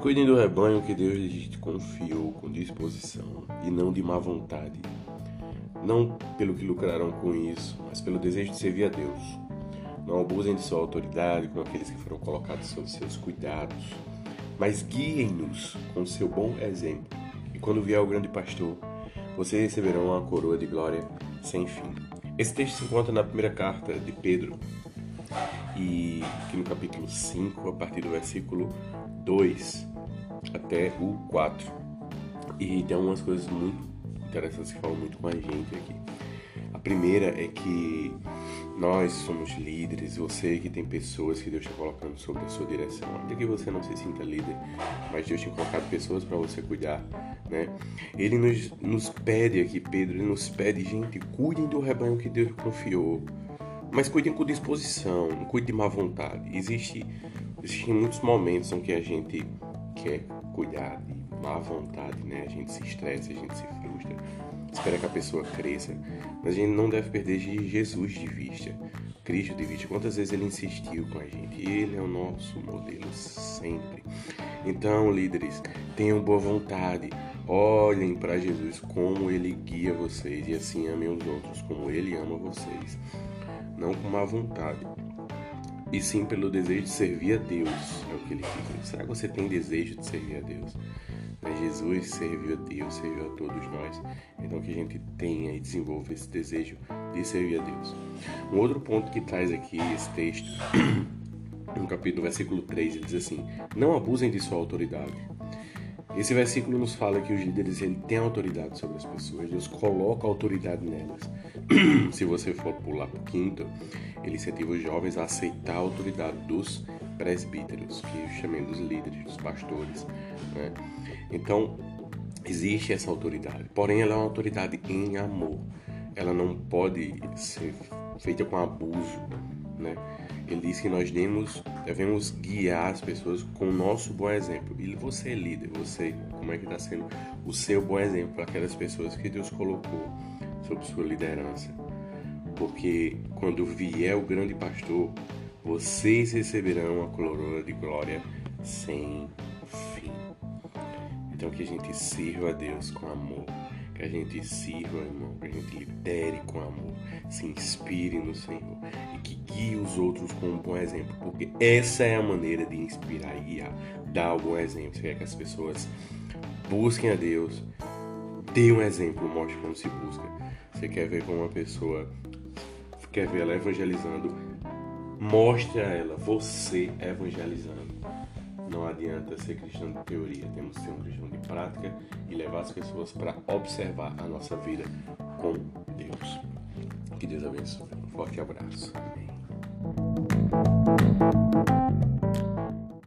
Cuidem do rebanho que Deus lhes confiou com disposição e não de má vontade. Não pelo que lucrarão com isso, mas pelo desejo de servir a Deus. Não abusem de sua autoridade com aqueles que foram colocados sob seus cuidados, mas guiem-nos com seu bom exemplo. E quando vier o grande pastor, vocês receberão uma coroa de glória sem fim. Esse texto se encontra na primeira carta de Pedro, e aqui no capítulo 5, a partir do versículo 2 até o 4. E tem algumas coisas muito interessantes que falam muito com a gente aqui. A primeira é que nós somos líderes, você que tem pessoas que Deus está colocando sobre a sua direção. Ainda que você não se sinta líder, mas Deus tem colocado pessoas para você cuidar, né? Ele nos, nos pede aqui, Pedro, ele nos pede, gente, cuidem do rebanho que Deus confiou. Mas cuidem com disposição, não cuide de má vontade. Existe, existem muitos momentos em que a gente quer cuidar de má vontade, né? A gente se estressa, a gente se frustra, espera que a pessoa cresça. Mas a gente não deve perder Jesus de vista, Cristo de vista. Quantas vezes ele insistiu com a gente? Ele é o nosso modelo sempre. Então, líderes, tenham boa vontade. Olhem para Jesus como ele guia vocês e assim amem os outros como ele ama vocês não com má vontade, e sim pelo desejo de servir a Deus, é o que ele diz. Será que você tem desejo de servir a Deus? Mas Jesus serviu a Deus, serviu a todos nós. Então que a gente tenha e desenvolva esse desejo de servir a Deus. Um outro ponto que traz aqui esse texto, no capítulo, versículo 3, ele diz assim: Não abusem de sua autoridade esse versículo nos fala que os líderes ele têm autoridade sobre as pessoas, Deus coloca autoridade nelas. Se você for pular para o quinto, ele incentiva os jovens a aceitar a autoridade dos presbíteros, que eu chamei dos líderes, dos pastores. Né? Então, existe essa autoridade, porém ela é uma autoridade em amor. Ela não pode ser feita com abuso, né? Ele diz que nós devemos, devemos guiar as pessoas com o nosso bom exemplo. E você é líder, você, como é que está sendo o seu bom exemplo para aquelas pessoas que Deus colocou sob sua liderança? Porque quando vier o grande pastor, vocês receberão a coroa de glória sem fim. Então que a gente sirva a Deus com amor que a gente sirva, irmão, que a gente lidere com amor, se inspire no Senhor e que guie os outros com um bom exemplo, porque essa é a maneira de inspirar e guiar, dar um bom exemplo. Você quer que as pessoas busquem a Deus, dê um exemplo, mostre como se busca. Você quer ver como uma pessoa quer ver ela evangelizando, mostre a ela você evangelizando. Não adianta ser cristão de teoria, temos que ser um cristão de prática e levar as pessoas para observar a nossa vida com Deus. Que Deus abençoe. Um forte abraço. Amém.